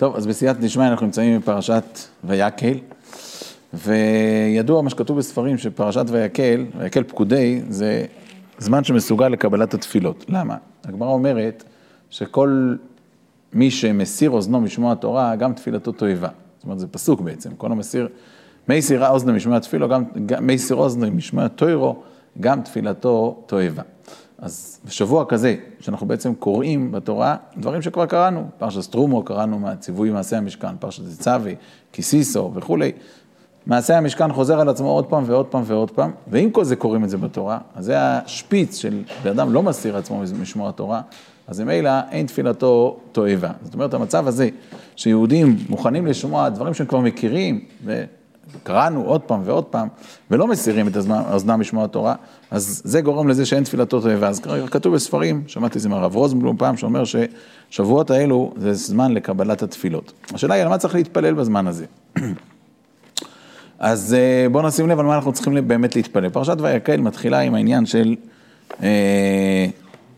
טוב, אז בסייעתא דשמיא אנחנו נמצאים בפרשת ויקל, וידוע מה שכתוב בספרים שפרשת ויקל, ויקל פקודי, זה זמן שמסוגל לקבלת התפילות. למה? הגמרא אומרת שכל מי שמסיר אוזנו משמוע התורה, גם תפילתו תועבה. זאת אומרת, זה פסוק בעצם, כל המסיר, מי סירה אוזנו משמוע תפילו, גם מי סיר אוזנו משמוע תוירו, גם תפילתו תועבה. אז בשבוע כזה, שאנחנו בעצם קוראים בתורה דברים שכבר קראנו, פרשת סטרומו קראנו מהציווי מעשה המשכן, פרשת זצבי, קיסיסו וכולי, מעשה המשכן חוזר על עצמו עוד פעם ועוד פעם ועוד פעם, ועם כל זה קוראים את זה בתורה, אז זה השפיץ של בן אדם לא מסיר עצמו משמוע התורה, אז ממילא אין תפילתו תועבה. זאת אומרת, המצב הזה, שיהודים מוכנים לשמוע דברים שהם כבר מכירים, וקראנו עוד פעם ועוד פעם, ולא מסירים את האוזנם משמוע התורה, אז זה גורם לזה שאין תפילתו תועבה. אז כתוב בספרים, שמעתי את זה מהרב רוזנבלום פעם, שאומר ששבועות האלו זה זמן לקבלת התפילות. השאלה היא, על מה צריך להתפלל בזמן הזה? אז אה, בואו נשים לב על מה אנחנו צריכים באמת להתפלל. פרשת ויקל מתחילה עם העניין של אה,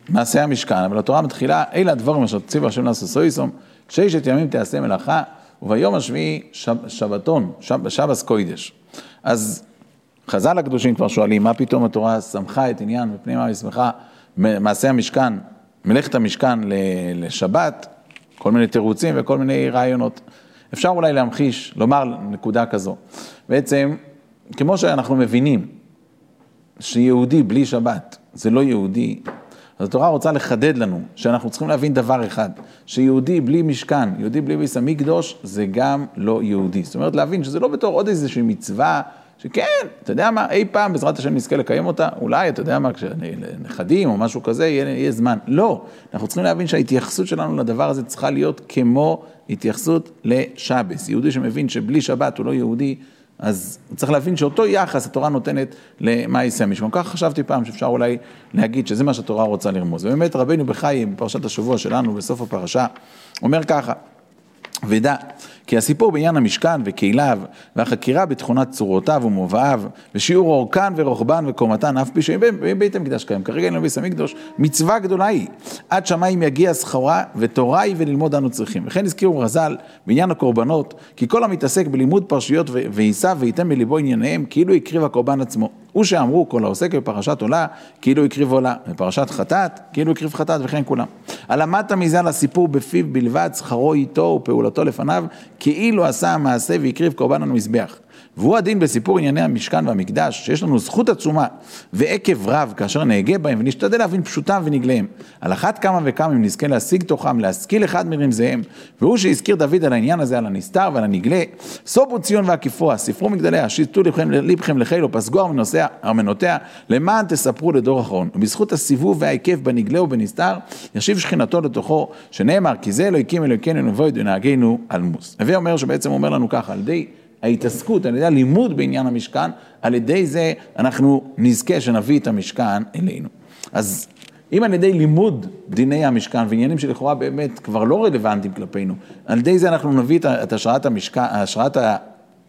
מעשה המשכן, אבל התורה מתחילה, אלה הדברים אשר ציווה השם לעשות סויסום, ששת ימים תעשה מלאכה, וביום השביעי שב, שבתון, שב, שבס קוידש. אז חז"ל הקדושים כבר שואלים, מה פתאום התורה שמחה את עניין ופנימה ושמחה מעשה המשכן, מלאכת המשכן לשבת, כל מיני תירוצים וכל מיני רעיונות. אפשר אולי להמחיש, לומר נקודה כזו. בעצם, כמו שאנחנו מבינים שיהודי בלי שבת זה לא יהודי, אז התורה רוצה לחדד לנו שאנחנו צריכים להבין דבר אחד, שיהודי בלי משכן, יהודי בלי ביס המקדוש, זה גם לא יהודי. זאת אומרת, להבין שזה לא בתור עוד איזושהי מצווה, שכן, אתה יודע מה, אי פעם בעזרת השם נזכה לקיים אותה, אולי, אתה יודע מה, כשנכדים או משהו כזה, יהיה, יהיה זמן. לא, אנחנו צריכים להבין שההתייחסות שלנו לדבר הזה צריכה להיות כמו התייחסות לשבס. יהודי שמבין שבלי שבת הוא לא יהודי, אז צריך להבין שאותו יחס התורה נותנת למאייסי המשכון. כך חשבתי פעם שאפשר אולי להגיד שזה מה שהתורה רוצה לרמוז. ובאמת רבינו בחיים, בפרשת השבוע שלנו, בסוף הפרשה, אומר ככה, ודע כי הסיפור בעניין המשכן וקהיליו, והחקירה בתכונת צורותיו ומובאיו, ושיעור אורכן ורוחבן וקומתן, אף פי שבית המקדש קיים. כרגע אין לביס המקדוש, מצווה גדולה היא. עד שמיים יגיע סחורה, ותורה היא וללמוד אנו צריכים. וכן הזכירו רז"ל בעניין הקורבנות, כי כל המתעסק בלימוד פרשיות ויישא וייתן מליבו ענייניהם, כאילו הקריב הקורבן עצמו. הוא שאמרו כל העוסק בפרשת עולה, כאילו הקריב עולה, בפרשת חטאת, כאילו הקריב חטאת וכן כולם. הלמדת מזה על הסיפור בפיו בלבד, שכרו איתו ופעולתו לפניו, כאילו עשה המעשה והקריב קורבן על המזבח. והוא הדין בסיפור ענייני המשכן והמקדש, שיש לנו זכות עצומה ועקב רב כאשר נהגה בהם ונשתדל להבין פשוטם ונגליהם. על אחת כמה וכמה אם נזכה להשיג תוכם, להשכיל אחד מרמזיהם, והוא שהזכיר דוד על העניין הזה, על הנסתר ועל הנגלה, סובו ציון ועקיפוה, ספרו מגדליה, שיטו לבכם לחילו, פסגו ארמנותיה, למען תספרו לדור אחרון. ובזכות הסיבוב וההיקף בנגלה ובנסתר, ישיב שכינתו לתוכו, שנאמר, כי זה אלוהיקים אלוהיכנו נבוא ונהגנו על מוס. הווה אומר שבעצם אומר לנו ככה, על ידי ההתעסקות, על ידי הלימוד בעניין המשכן, על ידי זה אנחנו נזכה שנביא את המשכן אלינו. אז אם על ידי לימוד דיני המשכן ועניינים שלכאורה באמת כבר לא רלוונטיים כלפינו, על ידי זה אנחנו נביא את השראת המשכן, השראת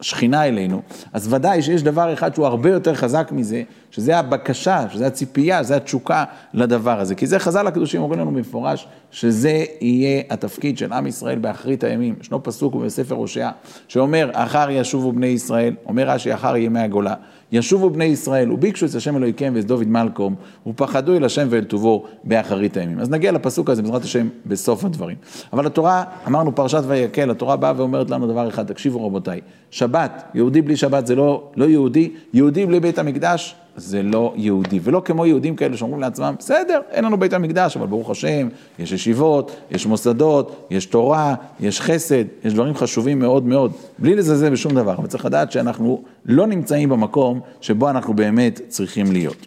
השכינה אלינו, אז ודאי שיש דבר אחד שהוא הרבה יותר חזק מזה, שזה הבקשה, שזה הציפייה, שזה התשוקה לדבר הזה. כי זה חז"ל הקדושים אומרים לנו במפורש, שזה יהיה התפקיד של עם ישראל באחרית הימים. ישנו פסוק בספר הושע, שאומר, אחר ישובו בני ישראל, אומר רש"י, אחר ימי הגולה. ישובו בני ישראל, וביקשו את השם אלוהיכם ואת דוד מלקום, ופחדו אל השם ואל טובו באחרית הימים. אז נגיע לפסוק הזה בעזרת השם בסוף הדברים. אבל התורה, אמרנו פרשת ויקל, התורה באה ואומרת לנו דבר אחד, תקשיבו רבותיי, שבת, יהודי בלי שבת זה לא, לא יהודי, יהודי בלי בית המקדש זה לא יהודי, ולא כמו יהודים כאלה שאומרים לעצמם, בסדר, אין לנו בית המקדש, אבל ברוך השם, יש ישיבות, יש מוסדות, יש תורה, יש חסד, יש דברים חשובים מאוד מאוד, בלי לזלזל בשום דבר, אבל צריך לדעת שאנחנו לא נמצאים במקום שבו אנחנו באמת צריכים להיות.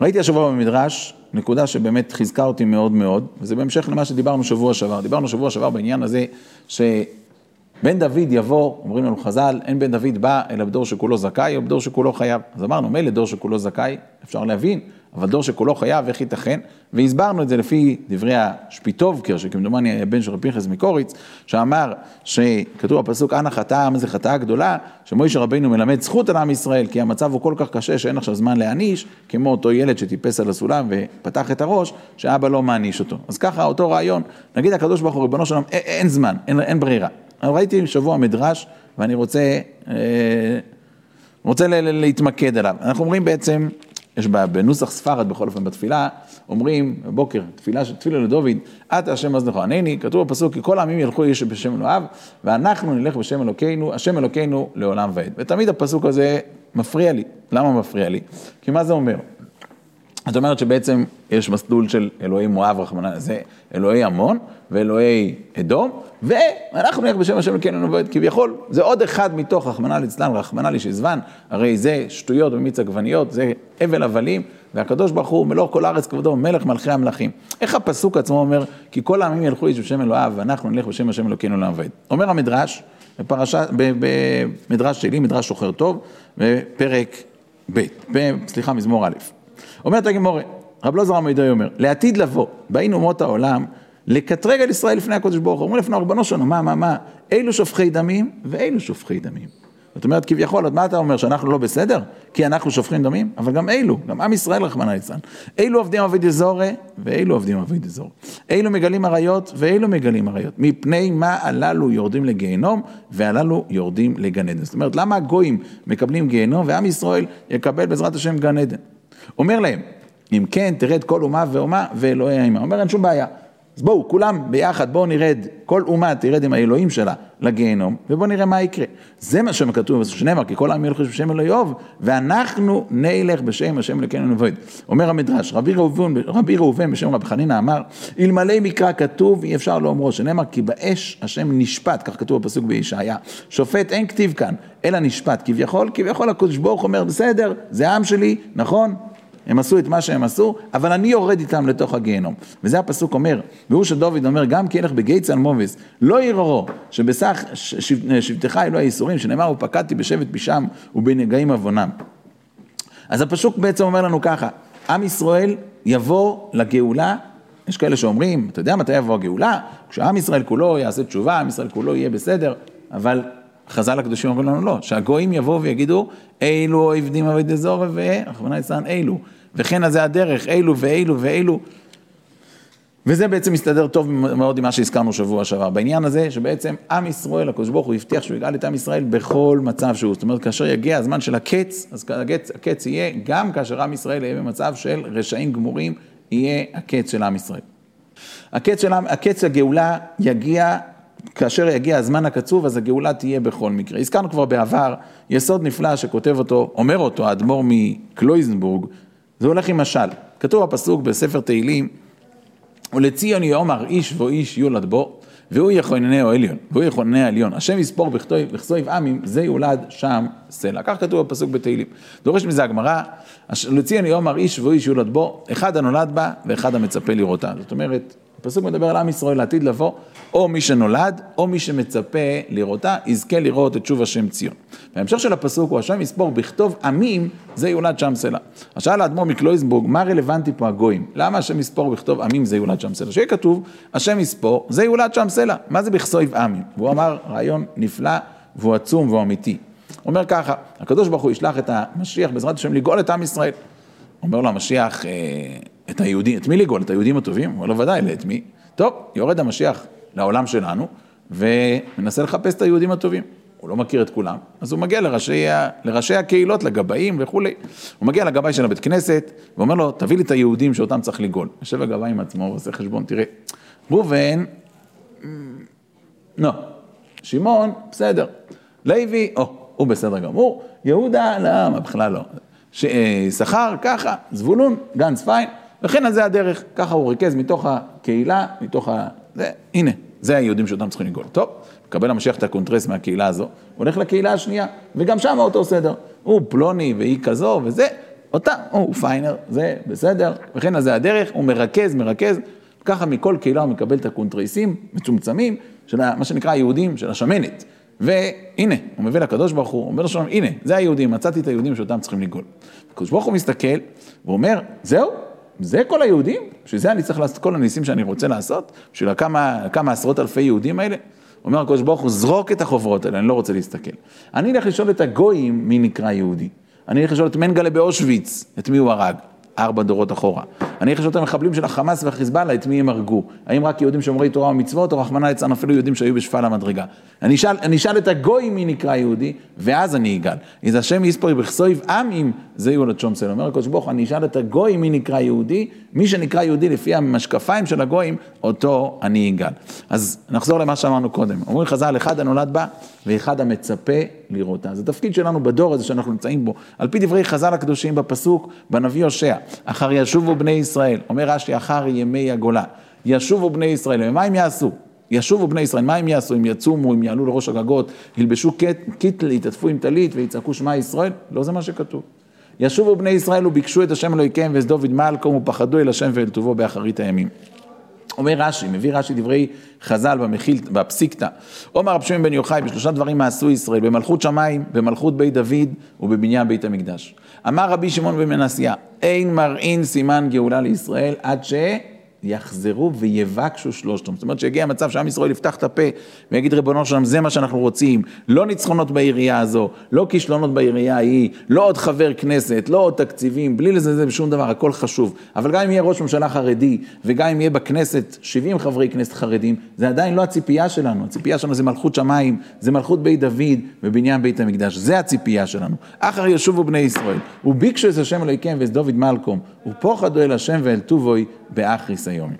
ראיתי השבוע במדרש, נקודה שבאמת חיזקה אותי מאוד מאוד, וזה בהמשך למה שדיברנו שבוע שעבר. דיברנו שבוע שעבר בעניין הזה, ש... בן דוד יבוא, אומרים לנו חז"ל, אין בן דוד בא אלא בדור שכולו זכאי או בדור שכולו חייב. אז אמרנו, מילא דור שכולו זכאי, אפשר להבין, אבל דור שכולו חייב, איך ייתכן? והסברנו את זה לפי דברי השפיטובקר, שכמדומני היה בן של רבי פנחס מקוריץ, שאמר שכתוב בפסוק, אנא חטאה, מה זה חטאה גדולה, שמוישה רבינו מלמד זכות על עם ישראל, כי המצב הוא כל כך קשה שאין עכשיו זמן להעניש, כמו אותו ילד שטיפס על הסולם ופתח את הראש, שאבא לא מעניש אותו. אז ככה אותו רעיון, נגיד הקדוש ברוך הוא, ריבונו שלום, אין, זמן, אין, אין ברירה. ראיתי שבוע מדרש, ואני רוצה, אה, רוצה להתמקד עליו. אנחנו אומרים בעצם, יש בנוסח ספרד, בכל אופן בתפילה, אומרים בבוקר, תפילה, תפילה לדוד, אתה השם מזנך ענני, כתוב בפסוק, כי כל העמים ילכו איש בשם אלוהיו, ואנחנו נלך בשם אלוקינו, השם אלוקינו לעולם ועד. ותמיד הפסוק הזה מפריע לי. למה מפריע לי? כי מה זה אומר? זאת אומרת שבעצם יש מסלול של אלוהי מואב, רחמנא, זה אלוהי עמון ואלוהי אדום, ואנחנו נלך בשם השם אלוקינו נבועד כביכול, זה עוד אחד מתוך רחמנא ליצלן, רחמנא לישזבן, הרי זה שטויות במיץ עגבניות, זה הבל הבלים, והקדוש ברוך הוא מלוך כל הארץ כבודו, מלך מלכי המלכים. איך הפסוק עצמו אומר, כי כל העמים ילכו איש בשם אלוהיו, ואנחנו נלך בשם השם אלוקינו לעבד. אומר המדרש, בפרשה, במדרש שלי, מדרש שוחר טוב, בפרק ב', סליחה, מזמור א'. אומרת הגמורה, רב לוזר עמידוי אומר, לעתיד לבוא, באין אומות העולם, לקטרג על ישראל לפני הקודש ברוך הוא. אומרים לפני רבנו שלנו, מה, מה, מה, אילו שופכי דמים ואילו שופכי דמים. זאת אומרת, כביכול, עוד מה אתה אומר, שאנחנו לא בסדר? כי אנחנו שופכים דמים? אבל גם אלו, גם עם ישראל רחמנא ליצלן. אלו עובדים עבודי דזורי ואלו עובדים עבודי דזורי. אלו מגלים עריות ואלו מגלים עריות. מפני מה הללו יורדים לגיהנום והללו יורדים לגן עדן. זאת אומרת, למה הגויים מקבלים גיהנום ועם ישראל יקבל בעזרת השם גן עדן? אומר להם, אם כן, תרד כל אומה ואומה ואלוהי האימה. אומר, אין שום בעיה. אז בואו, כולם ביחד, בואו נרד, כל אומה תרד עם האלוהים שלה לגיהנום, ובואו נראה מה יקרה. זה מה שכתוב, שנאמר, כי כל העם ילכו בשם אלוהי אוב, ואנחנו נלך בשם השם אלוקינו נבואד. אומר המדרש, רבי ראובן, רבי ראובן בשם רבי חנינא אמר, אלמלא מקרא כתוב, אי אפשר לאומרו, שנאמר, כי באש השם נשפט, כך כתוב בפסוק בישעיה. שופט אין כתיב כאן, אלא נשפט. כביכול, כביכול הקדוש ברוך אומר, בסדר, זה העם שלי, נכון? הם עשו את מה שהם עשו, אבל אני יורד איתם לתוך הגיהנום. וזה הפסוק אומר, והוא שדוד אומר, גם כי ילך בגיא על מובס, לא יררו, שבסך שבטך אלוהי הייסורים, שנאמר, ופקדתי בשבט פשעם ובנגעים עוונם. אז הפסוק בעצם אומר לנו ככה, עם ישראל יבוא לגאולה, יש כאלה שאומרים, אתה יודע מתי יבוא הגאולה? כשעם ישראל כולו יעשה תשובה, עם ישראל כולו יהיה בסדר, אבל חז"ל הקדושים אומרים לנו לא, שהגויים יבואו ויגידו, אילו עבדים עבדי זורע ורחמנא ליצלן אילו. וכן אז זה הדרך, אילו ואילו ואילו. וזה בעצם מסתדר טוב מאוד עם מה שהזכרנו שבוע שעבר, בעניין הזה שבעצם עם ישראל, הקדוש ברוך הוא הבטיח שהוא יגאל את עם ישראל בכל מצב שהוא, זאת אומרת כאשר יגיע הזמן של הקץ, אז הקץ, הקץ יהיה גם כאשר עם ישראל יהיה במצב של רשעים גמורים, יהיה הקץ של עם ישראל. הקץ, של, הקץ הגאולה יגיע, כאשר יגיע הזמן הקצוב, אז הגאולה תהיה בכל מקרה. הזכרנו כבר בעבר, יסוד נפלא שכותב אותו, אומר אותו האדמו"ר מקלויזנבורג, זה הולך עם משל. כתוב בפסוק בספר תהילים, ולציון יאמר איש ואיש יולד בו, והוא יכוננהו עליון, והוא יכוננהו עליון. השם יספור בכסויב עמים, זה יולד שם סלע. כך כתוב בפסוק בתהילים. דורש מזה הגמרא, לציון יאמר איש ואיש יולד בו, אחד הנולד בה ואחד המצפה לראותה. זאת אומרת, הפסוק מדבר על עם ישראל לעתיד לבוא, או מי שנולד, או מי שמצפה לראותה, יזכה לראות את שוב השם ציון. וההמשך של הפסוק הוא, השם יספור בכתוב עמים, זה יולד שם סלע. אז שאל האדמו"ר מקלויזנבורג, מה רלוונטי פה הגויים? למה השם יספור בכתוב עמים זה יולד שם סלע? שיהיה כתוב, השם יספור, זה יולד שם סלע. מה זה בכסויב עמים? והוא אמר, רעיון נפלא, והוא עצום והוא אמיתי. הוא אומר ככה, הקדוש ברוך הוא ישלח את המשיח בעזרת השם לגאול את עם ישראל. אומר לו המשיח, אה, את היהודים, את מי לגאול? את היהודים הטובים? הוא אומר לו, ודאי, את מי? טוב, יורד המשיח לעולם שלנו, ומנסה לחפש את היהודים הטובים. הוא לא מכיר את כולם, אז הוא מגיע לראשי, לראשי הקהילות, לגבאים וכולי. הוא מגיע לגבאי של הבית כנסת, ואומר לו, תביא לי את היהודים שאותם צריך לגאול. יושב הגבאי עם עצמו ועושה חשבון, תראה, ראובן, לא, שמעון, בסדר, לוי, או, הוא בסדר גמור, יהודה, למה, בכלל לא. שכר, ככה, זבולון, גנץ פיין, וכן זה הדרך, ככה הוא ריכז מתוך הקהילה, מתוך ה... זה, הנה, זה היהודים שאותם צריכים לגאול. טוב, מקבל המשיח את הקונטרס מהקהילה הזו, הולך לקהילה השנייה, וגם שם אותו סדר. הוא פלוני והיא כזו וזה, אותה, הוא פיינר, זה בסדר, וכן זה הדרך, הוא מרכז, מרכז, ככה מכל קהילה הוא מקבל את הקונטרסים מצומצמים, של מה שנקרא היהודים של השמנת. והנה, הוא מביא לקדוש ברוך הוא אומר לשלום, הנה, זה היהודים, מצאתי את היהודים שאותם צריכים לגאול. הקדוש ברוך הוא מסתכל, ואומר, זהו, זה כל היהודים? בשביל זה אני צריך לעשות כל הניסים שאני רוצה לעשות? בשביל כמה, כמה עשרות אלפי יהודים האלה? אומר הקדוש ברוך הוא, זרוק את החוברות האלה, אני לא רוצה להסתכל. אני אלך לשאול את הגויים מי נקרא יהודי. אני אלך לשאול את מנגלה באושוויץ, את מי הוא הרג. ארבע דורות אחורה. אני חושב את המחבלים של החמאס והחיזבאללה, את מי הם הרגו? האם רק יהודים שומרי תורה ומצוות, או רחמנא ליצלן אפילו יהודים שהיו בשפל המדרגה? אני אשאל, אני אשאל את הגוי מי נקרא יהודי, ואז אני אגאל. איזה השם יספרי בכסויב עמים, זה יולד שומסל. אומר הקדוש ברוך אני אשאל את הגוי מי נקרא יהודי, מי שנקרא יהודי לפי המשקפיים של הגויים, אותו אני אגאל. אז נחזור למה שאמרנו קודם. אומרים חז"ל, אחד הנולד בה, ואחד המצפה לראותה. זה תפקיד שלנו בדור הזה שאנחנו נמצאים בו. על פי דברי חז"ל הקדושים בפסוק, בנביא הושע, אחר ישובו בני ישראל, אומר רש"י, אחר ימי הגולה, ישובו בני ישראל, ומה הם יעשו? ישובו בני ישראל, מה הם יעשו? הם יצומו, הם יעלו לראש הגגות, ילבשו קיטל, יתעטפו עם טלית ויצעקו שמע ישראל? לא זה מה שכתוב. ישובו בני ישראל וביקשו את השם אלוהיכם ואת דוד מלכום ופחדו אל השם ואל טובו באחרית הימים. אומר רש"י, מביא רש"י דברי חז"ל במחיל, בפסיקתא. עומר רב שמעון בן יוחאי, בשלושה דברים מעשו ישראל, במלכות שמיים, במלכות בית דוד ובבניין בית המקדש. אמר רבי שמעון בן מנסיה, אין מראין סימן גאולה לישראל עד ש... יחזרו ויבקשו שלושתם. זאת אומרת שיגיע המצב שעם ישראל יפתח את הפה ויגיד ריבונו שלם זה מה שאנחנו רוצים, לא ניצחונות בעירייה הזו, לא כישלונות בעירייה ההיא, לא עוד חבר כנסת, לא עוד תקציבים, בלי לזלזל בשום דבר, הכל חשוב. אבל גם אם יהיה ראש ממשלה חרדי וגם אם יהיה בכנסת 70 חברי כנסת חרדים, זה עדיין לא הציפייה שלנו, הציפייה שלנו זה מלכות שמיים, זה מלכות בית דוד ובניין בית המקדש, זה הציפייה שלנו. אחר ישובו בני ישראל, וביקשו את השם אלוהיכם ואת דוד מלקום, ופוחדו אל השם ואל טובוי באחריס היום.